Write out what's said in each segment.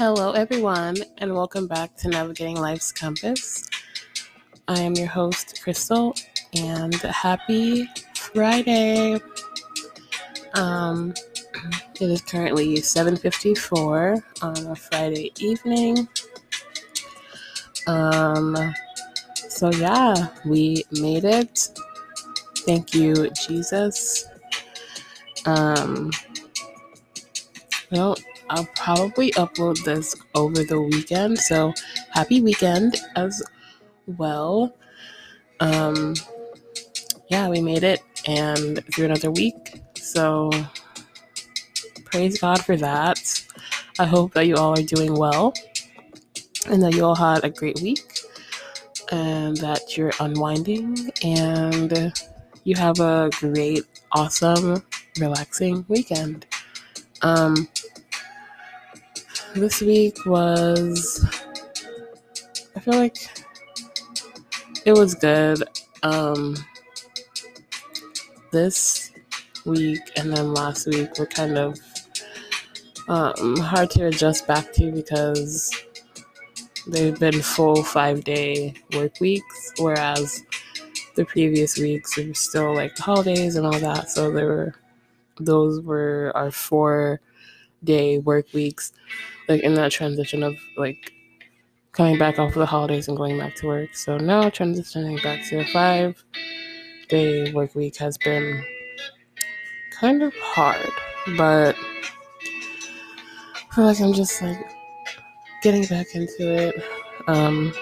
Hello, everyone, and welcome back to Navigating Life's Compass. I am your host, Crystal, and happy Friday. Um, it is currently 7:54 on a Friday evening. Um, so yeah, we made it. Thank you, Jesus. Um, well, I'll probably upload this over the weekend. So happy weekend as well. Um, yeah, we made it and through another week. So praise God for that. I hope that you all are doing well and that you all had a great week and that you're unwinding and you have a great, awesome, relaxing weekend. Um, this week was, I feel like it was good. Um, this week and then last week were kind of um, hard to adjust back to because they've been full five day work weeks, whereas the previous weeks were still like holidays and all that. So there were those were our four day work weeks, like in that transition of like coming back off of the holidays and going back to work. So now transitioning back to a five day work week has been kind of hard, but I feel like I'm just like getting back into it. Um,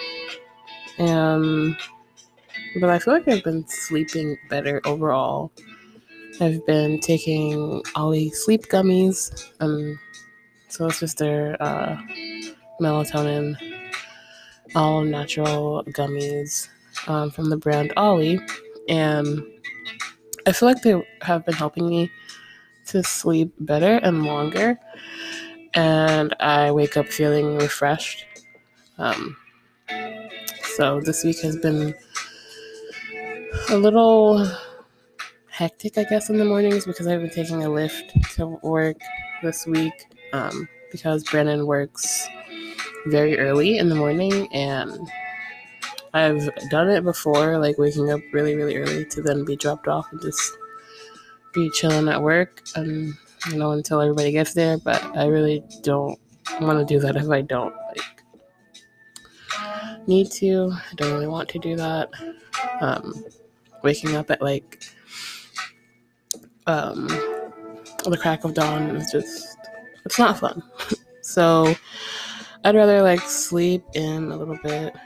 and but I feel like I've been sleeping better overall. I've been taking Olly sleep gummies. Um, so it's just their uh, melatonin, all natural gummies um, from the brand Olly, and I feel like they have been helping me to sleep better and longer, and I wake up feeling refreshed. Um, so this week has been a little hectic, I guess, in the mornings because I've been taking a Lyft to work this week um, because Brennan works very early in the morning and I've done it before, like waking up really, really early to then be dropped off and just be chilling at work and you know until everybody gets there. But I really don't want to do that if I don't like need to. I don't really want to do that. Um, waking up at like um, the crack of dawn is just it's not fun. so I'd rather like sleep in a little bit,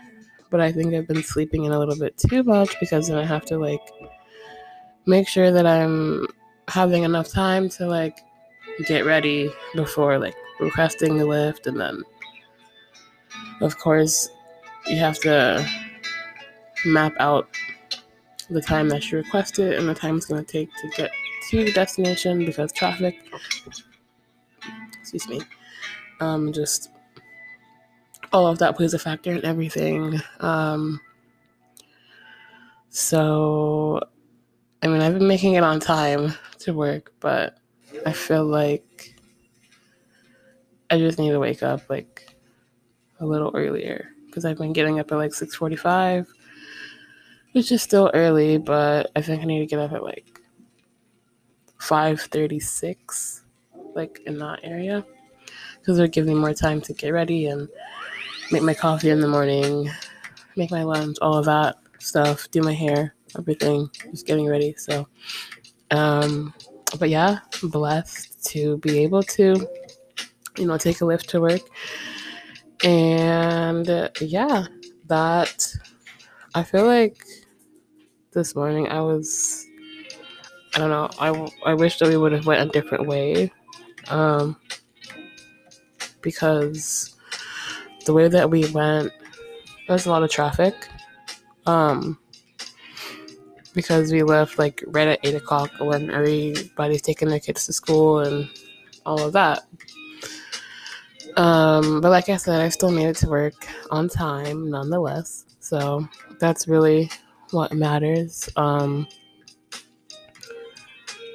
but I think I've been sleeping in a little bit too much because then I have to like make sure that I'm having enough time to like get ready before like requesting the Lyft and then of course you have to map out the time that you requested and the time it's going to take to get to the destination because traffic, excuse me, um, just all of that plays a factor in everything. Um, so, I mean, I've been making it on time to work, but I feel like I just need to wake up like a little earlier because I've been getting up at like 6:45, which is still early, but I think I need to get up at like 5:36, like in that area, because it would give me more time to get ready and make my coffee in the morning, make my lunch, all of that stuff, do my hair, everything, just getting ready. So, um, but yeah, blessed to be able to, you know, take a Lyft to work, and uh, yeah, that I feel like this morning I was I don't know. I, I wish that we would have went a different way, um, because the way that we went, there's a lot of traffic, um, because we left like right at eight o'clock when everybody's taking their kids to school and all of that. Um, but like I said, I still made it to work on time, nonetheless. So that's really what matters. Um,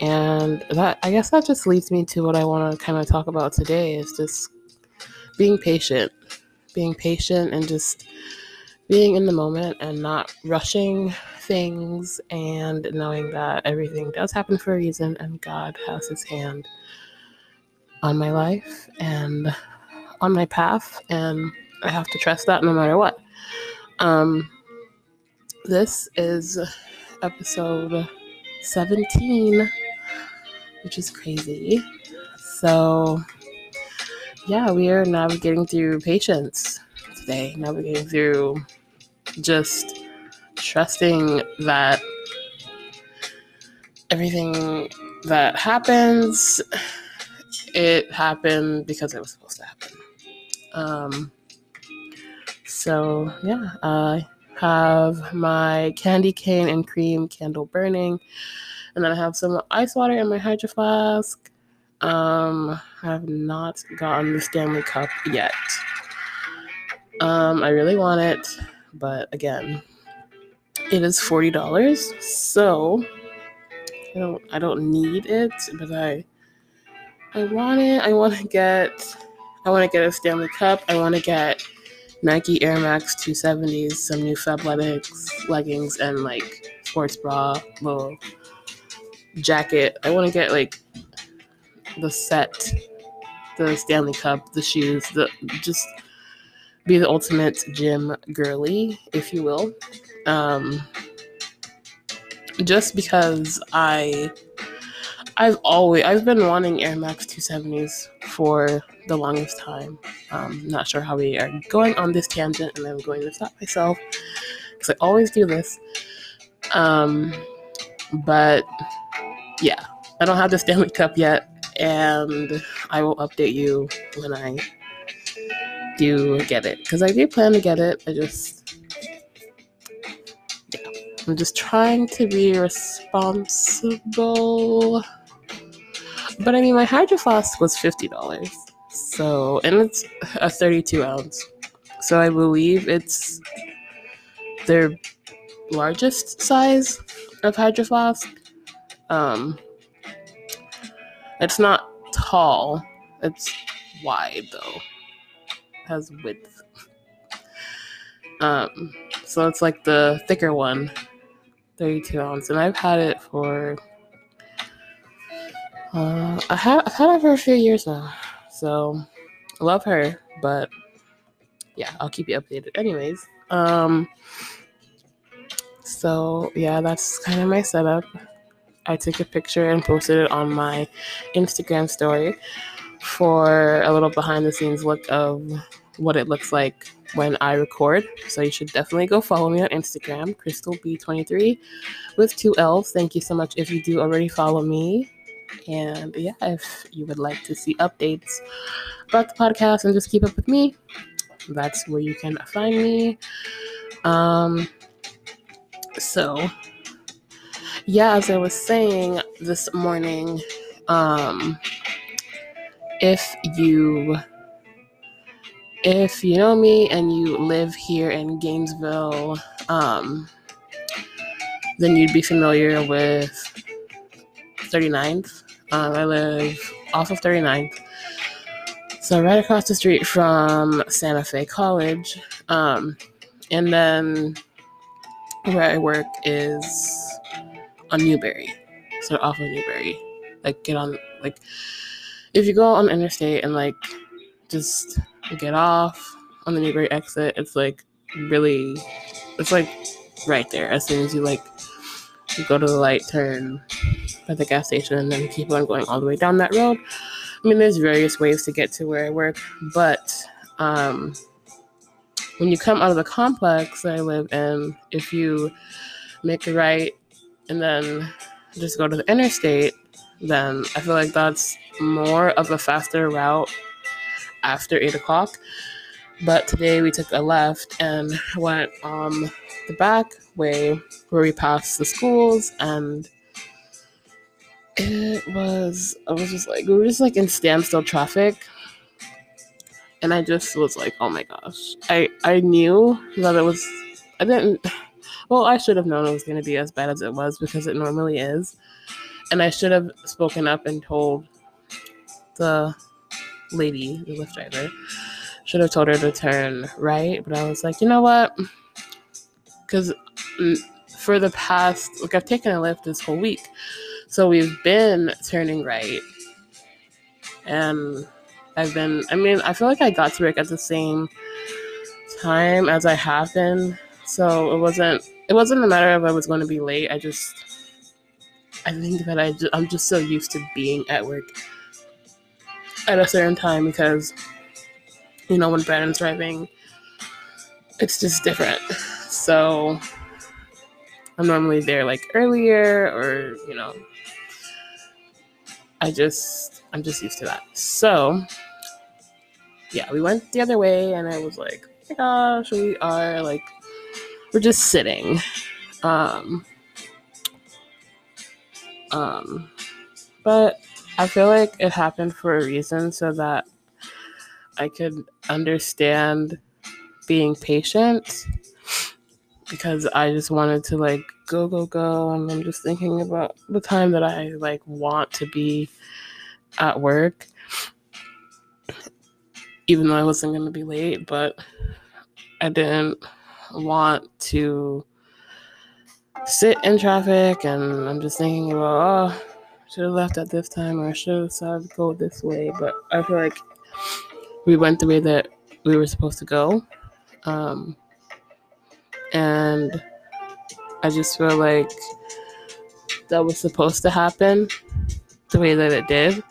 and that I guess that just leads me to what I want to kind of talk about today is just being patient, being patient and just being in the moment and not rushing things and knowing that everything does happen for a reason and God has his hand on my life and on my path and I have to trust that no matter what. Um this is episode 17 which is crazy. So yeah, we are navigating through patience today, navigating through just trusting that everything that happens, it happened because it was supposed to happen. Um, so, yeah, I have my candy cane and cream candle burning, and then I have some ice water in my hydro flask. Um, I have not gotten the Stanley Cup yet. Um, I really want it, but again, it is forty dollars. So I don't I don't need it, but I I want it. I want to get I want to get a Stanley Cup. I want to get Nike Air Max 270s, some new Fabletics leggings, and like sports bra, little jacket. I want to get like the set, the Stanley Cup, the shoes, the just be the ultimate gym girly, if you will. Um, just because I I've always I've been wanting Air Max 270s for the longest time. Um, not sure how we are going on this tangent, and I'm going to stop myself because I always do this. Um, but yeah, I don't have the Stanley Cup yet, and I will update you when I do get it because I do plan to get it. I just, yeah, I'm just trying to be responsible. But I mean, my Hydro Flask was fifty dollars, so and it's a thirty-two ounce, so I believe it's their largest size of Hydro Flask. Um, it's not tall; it's wide though has width. Um, so it's like the thicker one, 32 ounce, and I've had it for uh, I have I've had it for a few years now. So I love her, but yeah, I'll keep you updated. Anyways, um, so yeah, that's kind of my setup. I took a picture and posted it on my Instagram story for a little behind the scenes look of what it looks like when I record. So you should definitely go follow me on Instagram, crystalb23 with two L's. Thank you so much if you do already follow me. And yeah, if you would like to see updates about the podcast and just keep up with me, that's where you can find me. Um, so yeah, as I was saying this morning, um, if you if you know me and you live here in Gainesville, um, then you'd be familiar with 39th. Um, I live off of 39th. So, right across the street from Santa Fe College. Um, and then where I work is on Newberry. So, off of Newberry. Like, get on, like, if you go on interstate and, like, just get off on the Newberry exit, it's like really, it's like right there. As soon as you like you go to the light, turn at the gas station, and then keep on going all the way down that road. I mean, there's various ways to get to where I work, but um, when you come out of the complex that I live in, if you make a right and then just go to the interstate, then I feel like that's more of a faster route after eight o'clock. But today we took a left and went um the back way where we passed the schools and it was I was just like we were just like in standstill traffic and I just was like, oh my gosh. I I knew that it was I didn't well, I should have known it was gonna be as bad as it was because it normally is. And I should have spoken up and told the lady, the Lyft driver, should have told her to turn right, but I was like, you know what? Because for the past, like, I've taken a Lyft this whole week. So we've been turning right. And I've been, I mean, I feel like I got to work at the same time as I have been. So it wasn't, it wasn't a matter of I was going to be late. I just, I think that I just, I'm just so used to being at work at a certain time because you know, when Brandon's driving, it's just different. So I'm normally there like earlier or, you know, I just, I'm just used to that. So yeah, we went the other way and I was like, oh my gosh, we are like, we're just sitting. Um, um, but I feel like it happened for a reason so that I could understand being patient because I just wanted to like go, go, go. And I'm just thinking about the time that I like want to be at work, even though I wasn't going to be late, but I didn't want to sit in traffic. And I'm just thinking about, oh, should have left at this time or I should have decided to go this way. But I feel like we went the way that we were supposed to go. Um, and I just feel like that was supposed to happen the way that it did.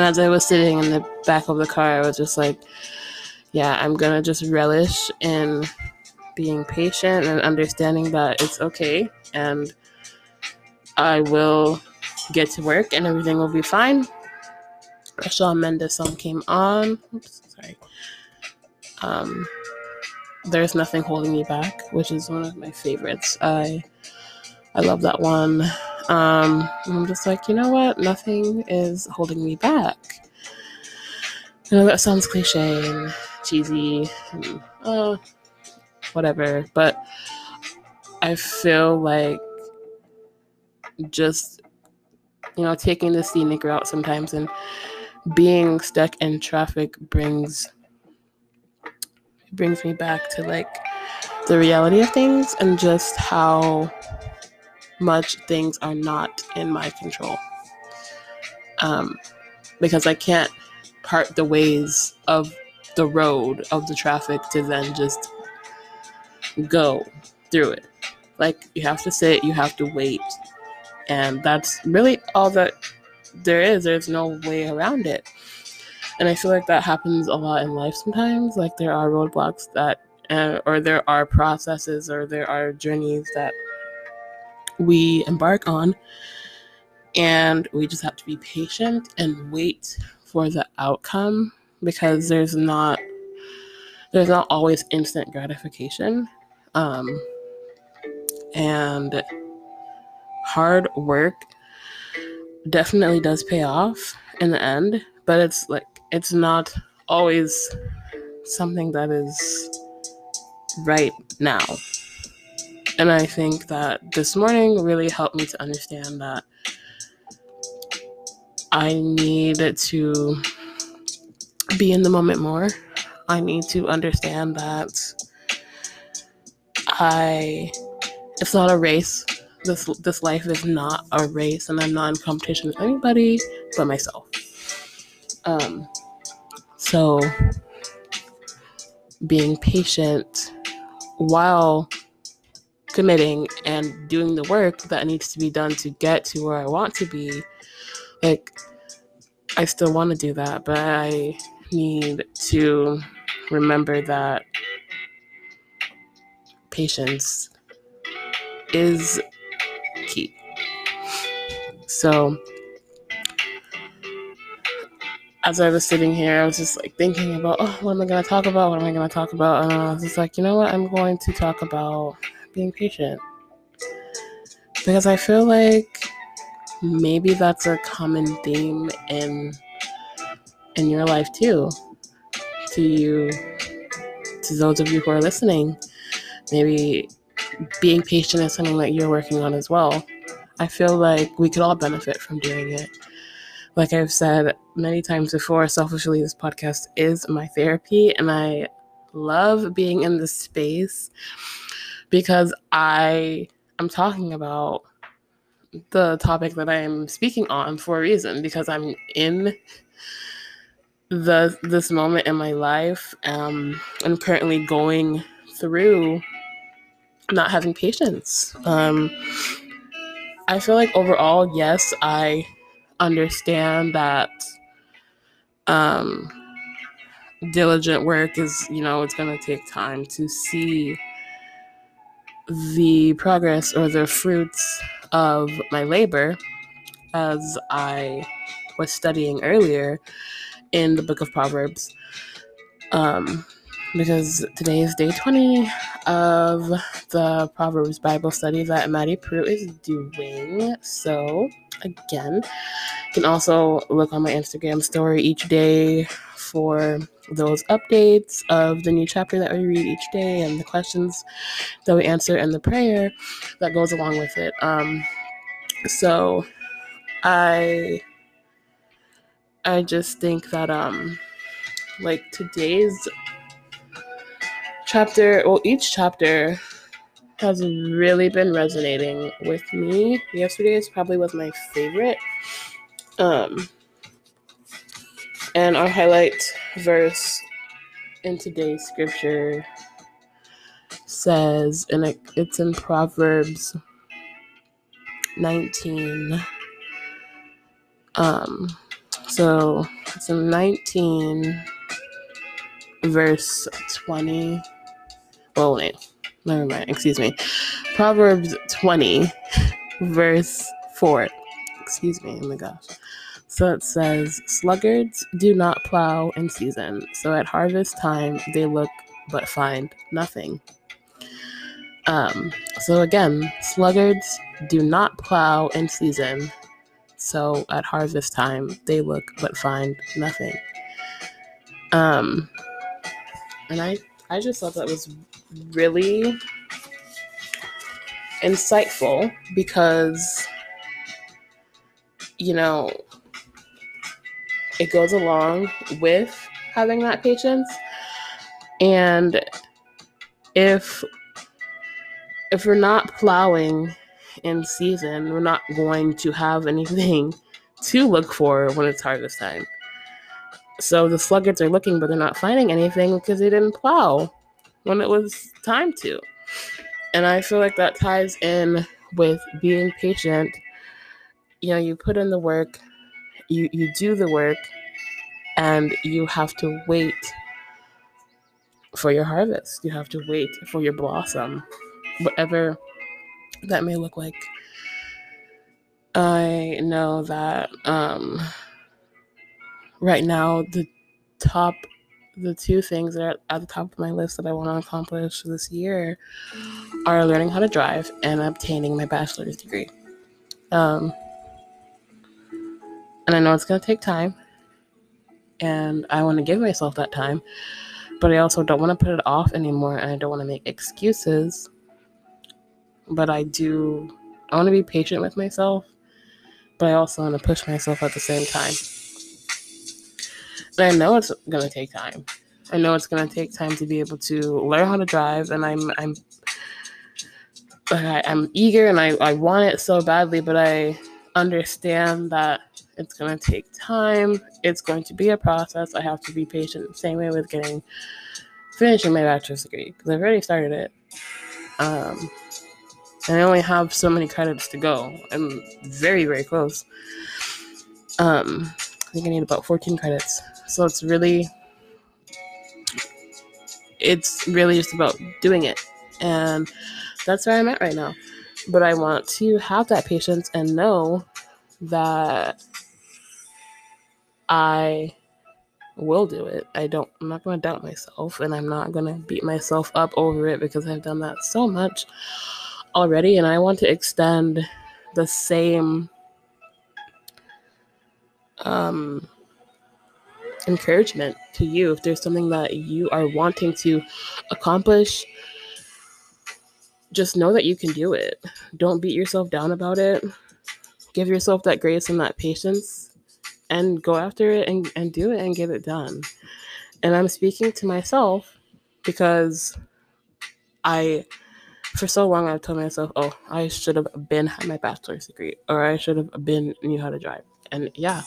And as I was sitting in the back of the car, I was just like, yeah, I'm gonna just relish in being patient and understanding that it's okay and I will get to work and everything will be fine. A Shawn Mendes song came on. Oops, sorry. Um, There's Nothing Holding Me Back, which is one of my favorites. I I love that one. Um, I'm just like, you know what? Nothing is holding me back. I know that sounds cliche and cheesy and uh, whatever, but I feel like just you know taking the scenic route sometimes and being stuck in traffic brings brings me back to like the reality of things and just how much things are not in my control um, because i can't part the ways of the road of the traffic to then just go through it like you have to sit you have to wait and that's really all that there is. There's no way around it. And I feel like that happens a lot in life sometimes. Like there are roadblocks that, uh, or there are processes, or there are journeys that we embark on. And we just have to be patient and wait for the outcome because there's not there's not always instant gratification um, and hard work definitely does pay off in the end, but it's like it's not always something that is right now. And I think that this morning really helped me to understand that I need to be in the moment more. I need to understand that I it's not a race this this life is not a race and I'm not in competition with anybody but myself. Um so being patient while committing and doing the work that needs to be done to get to where I want to be like I still want to do that but I need to remember that patience is key. So, as I was sitting here, I was just like thinking about, oh, what am I going to talk about? What am I going to talk about? And I was just like, you know what? I'm going to talk about being patient. Because I feel like maybe that's a common theme in in your life too. To you to those of you who are listening. Maybe being patient is something that you're working on as well. I feel like we could all benefit from doing it. Like I've said many times before, selfishly, this podcast is my therapy, and I love being in this space because I am talking about the topic that I'm speaking on for a reason because I'm in the this moment in my life. Um, I'm currently going through not having patience. Um, I feel like overall, yes, I understand that um, diligent work is, you know, it's going to take time to see the progress or the fruits of my labor as I was studying earlier in the book of Proverbs. Um, because today is day 20 of the Proverbs Bible study that Maddie Prue is doing. So, again, you can also look on my Instagram story each day for those updates of the new chapter that we read each day and the questions that we answer and the prayer that goes along with it. Um, so, I I just think that um like today's chapter, well, each chapter has really been resonating with me. Yesterday's probably was my favorite. Um, and our highlight verse in today's scripture says, and it, it's in Proverbs 19. Um, so it's in 19, verse 20 well, wait, never mind, excuse me. Proverbs 20, verse 4. Excuse me, oh my gosh. So it says, Sluggards do not plow in season, so at harvest time they look but find nothing. Um, so again, sluggards do not plow in season, so at harvest time they look but find nothing. Um, and I I just thought that was really insightful because, you know, it goes along with having that patience. And if if we're not plowing in season, we're not going to have anything to look for when it's harvest time. So the sluggards are looking, but they're not finding anything because they didn't plow when it was time to. And I feel like that ties in with being patient. You know, you put in the work, you, you do the work, and you have to wait for your harvest. You have to wait for your blossom, whatever that may look like. I know that um, right now the top the two things that are at the top of my list that I want to accomplish this year are learning how to drive and obtaining my bachelor's degree. Um, and I know it's going to take time, and I want to give myself that time, but I also don't want to put it off anymore, and I don't want to make excuses. But I do, I want to be patient with myself, but I also want to push myself at the same time. I know it's gonna take time. I know it's gonna take time to be able to learn how to drive, and I'm I'm I, I'm eager and I, I want it so badly, but I understand that it's gonna take time. It's going to be a process. I have to be patient. Same way with getting finishing my bachelor's degree because I've already started it. Um, and I only have so many credits to go. I'm very very close. Um, I think I need about 14 credits. So it's really it's really just about doing it. And that's where I'm at right now. But I want to have that patience and know that I will do it. I don't I'm not going to doubt myself and I'm not going to beat myself up over it because I've done that so much already and I want to extend the same um encouragement to you if there's something that you are wanting to accomplish just know that you can do it don't beat yourself down about it give yourself that grace and that patience and go after it and, and do it and get it done. And I'm speaking to myself because I, for so long, I've told myself, oh, I should have been had my bachelor's degree or I should have been knew how to drive. And yeah,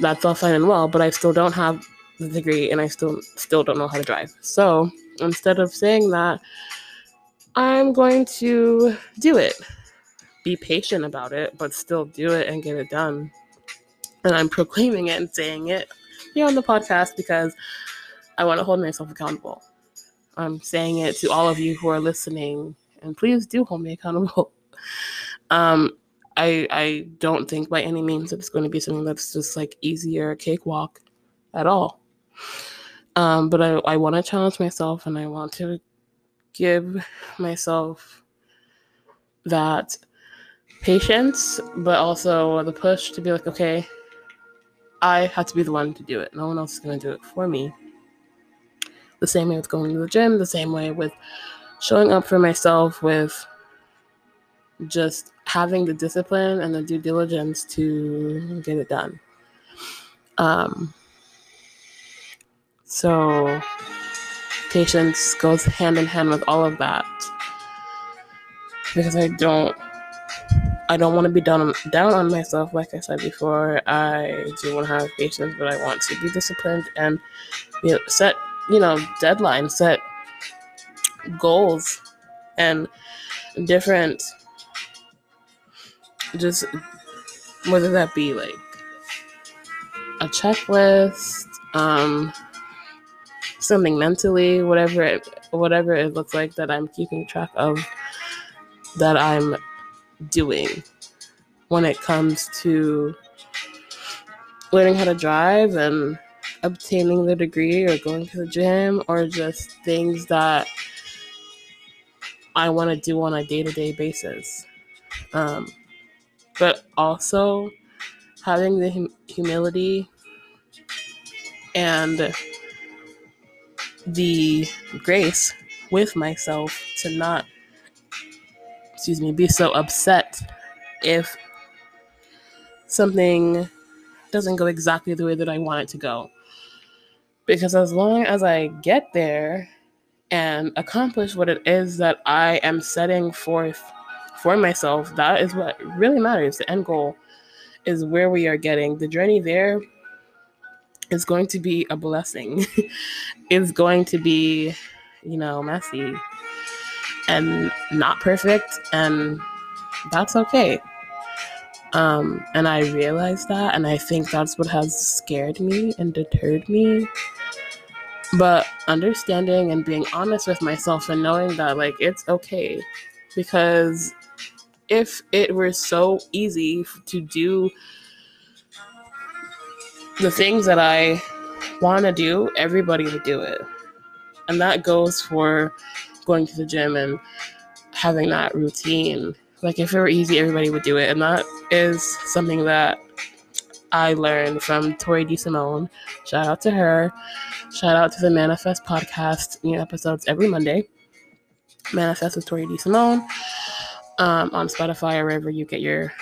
that's all fine and well, but I still don't have the degree and I still still don't know how to drive. So instead of saying that, I'm going to do it. Be patient about it, but still do it and get it done. And I'm proclaiming it and saying it here on the podcast because I want to hold myself accountable. I'm saying it to all of you who are listening, and please do hold me accountable. Um, I I don't think by any means that it's going to be something that's just like easier cakewalk at all. Um, but I, I want to challenge myself and I want to give myself that patience, but also the push to be like, okay, I have to be the one to do it. No one else is going to do it for me. The same way with going to the gym, the same way with showing up for myself, with just having the discipline and the due diligence to get it done. Um, so patience goes hand in hand with all of that because I don't I don't want to be down down on myself like I said before. I do want to have patience, but I want to be disciplined and you know, set you know deadlines, set goals, and different just whether that be like a checklist, um, something mentally, whatever it, whatever it looks like that I'm keeping track of that I'm doing when it comes to learning how to drive and obtaining the degree or going to the gym or just things that I want to do on a day to day basis. Um, but also having the hum- humility and the grace with myself to not excuse me be so upset if something doesn't go exactly the way that I want it to go. Because as long as I get there and accomplish what it is that I am setting forth for myself, that is what really matters. The end goal is where we are getting. The journey there is going to be a blessing. it's going to be, you know, messy and not perfect, and that's okay. Um, and I realized that, and I think that's what has scared me and deterred me. But understanding and being honest with myself and knowing that, like, it's okay because if it were so easy to do the things that I want to do, everybody would do it. And that goes for going to the gym and having that routine. Like, if it were easy, everybody would do it. And that is something that I learned from Tori DeSimone. Shout out to her. Shout out to the Manifest podcast, new episodes every Monday. Manifest with Tori DeSimone um, on Spotify or wherever you get your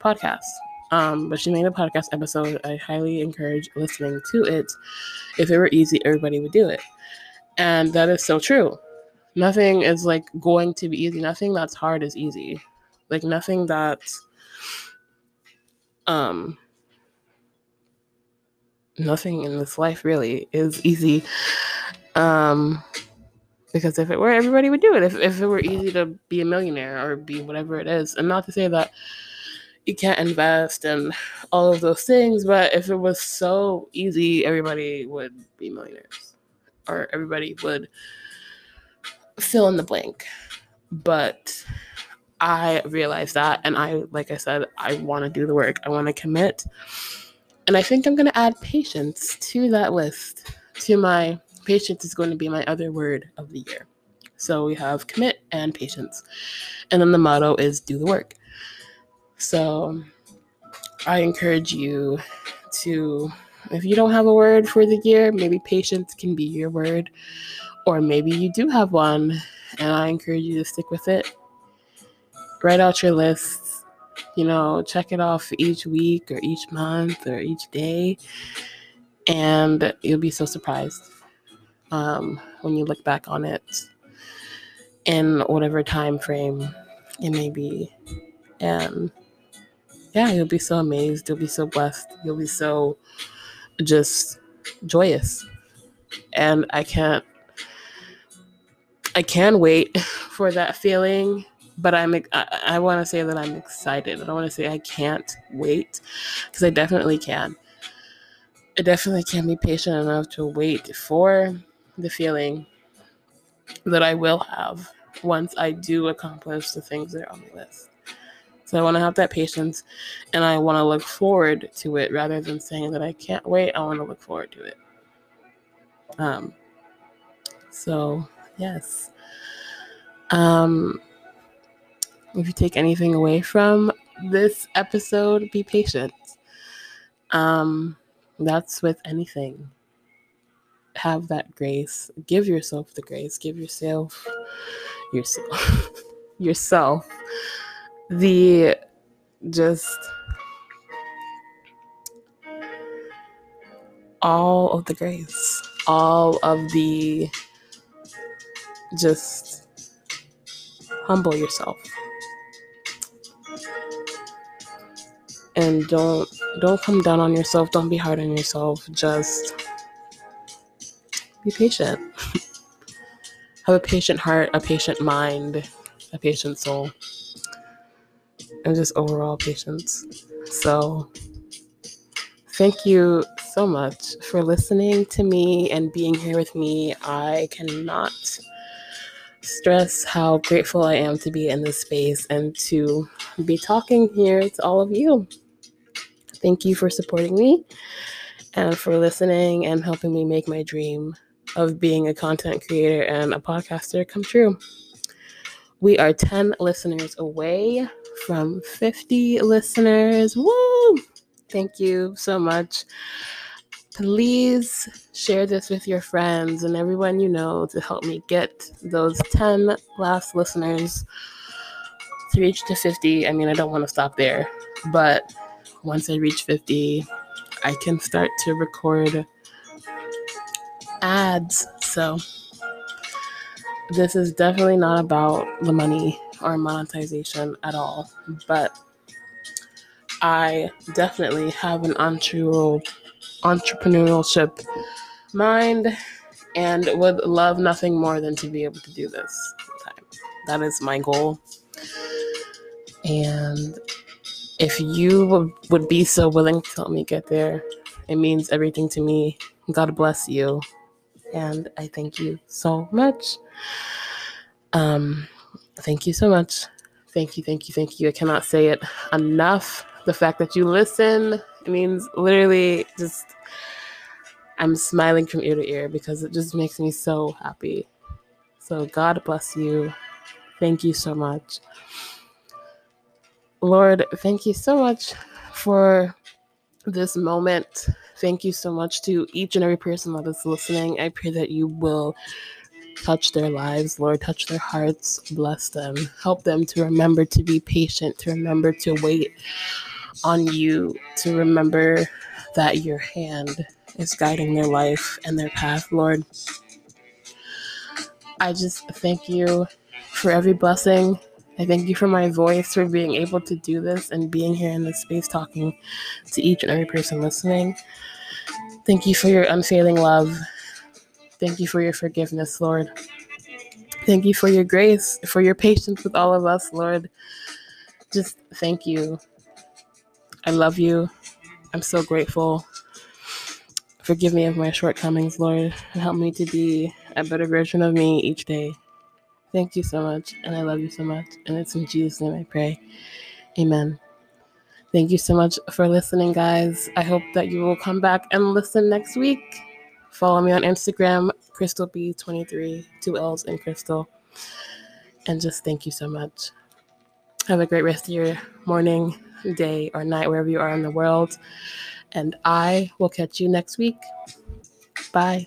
podcasts. Um, but she made a podcast episode. I highly encourage listening to it. If it were easy, everybody would do it. And that is so true. Nothing is like going to be easy. Nothing that's hard is easy. Like nothing that's um nothing in this life really is easy. Um because if it were, everybody would do it. If, if it were easy to be a millionaire or be whatever it is. And not to say that you can't invest and all of those things, but if it was so easy, everybody would be millionaires or everybody would fill in the blank. But I realized that, and I, like I said, I want to do the work, I want to commit. And I think I'm going to add patience to that list, to my patience is going to be my other word of the year. So we have commit and patience. And then the motto is do the work. So I encourage you to, if you don't have a word for the year, maybe patience can be your word. Or maybe you do have one, and I encourage you to stick with it. Write out your lists You know, check it off each week or each month or each day, and you'll be so surprised um, when you look back on it in whatever time frame it may be. And yeah, you'll be so amazed. You'll be so blessed. You'll be so just joyous. And I can't I can wait for that feeling, but I'm I, I want to say that I'm excited. I don't want to say I can't wait because I definitely can. I definitely can be patient enough to wait for the feeling that I will have once I do accomplish the things that are on the list. So I want to have that patience and I want to look forward to it rather than saying that I can't wait. I want to look forward to it. Um, so, yes. Um, if you take anything away from this episode, be patient. Um, that's with anything. Have that grace. Give yourself the grace. Give yourself yourself yourself the just all of the grace, all of the just humble yourself. And don't don't come down on yourself, don't be hard on yourself. Just be patient. Have a patient heart, a patient mind, a patient soul and just overall patience. So, thank you so much for listening to me and being here with me. I cannot stress how grateful I am to be in this space and to be talking here to all of you. Thank you for supporting me and for listening and helping me make my dream of being a content creator and a podcaster come true. We are 10 listeners away from 50 listeners. Woo! Thank you so much. Please share this with your friends and everyone you know to help me get those 10 last listeners to reach to 50. I mean, I don't want to stop there, but once I reach 50, I can start to record ads. So, this is definitely not about the money or monetization at all, but I definitely have an entrepreneurial entrepreneurship mind and would love nothing more than to be able to do this. That is my goal. And if you would be so willing to help me get there, it means everything to me. God bless you. And I thank you so much. Um, thank you so much. Thank you, thank you, thank you. I cannot say it enough. The fact that you listen means literally just I'm smiling from ear to ear because it just makes me so happy. So God bless you. Thank you so much. Lord, thank you so much for this moment. Thank you so much to each and every person that is listening. I pray that you will touch their lives, Lord, touch their hearts, bless them, help them to remember to be patient, to remember to wait on you, to remember that your hand is guiding their life and their path, Lord. I just thank you for every blessing. I thank you for my voice, for being able to do this and being here in this space talking to each and every person listening. Thank you for your unfailing love. Thank you for your forgiveness, Lord. Thank you for your grace, for your patience with all of us, Lord. Just thank you. I love you. I'm so grateful. Forgive me of my shortcomings, Lord, and help me to be a better version of me each day. Thank you so much, and I love you so much. And it's in Jesus' name I pray. Amen. Thank you so much for listening, guys. I hope that you will come back and listen next week. Follow me on Instagram, Crystal B23, two L's in Crystal. And just thank you so much. Have a great rest of your morning, day, or night, wherever you are in the world. And I will catch you next week. Bye.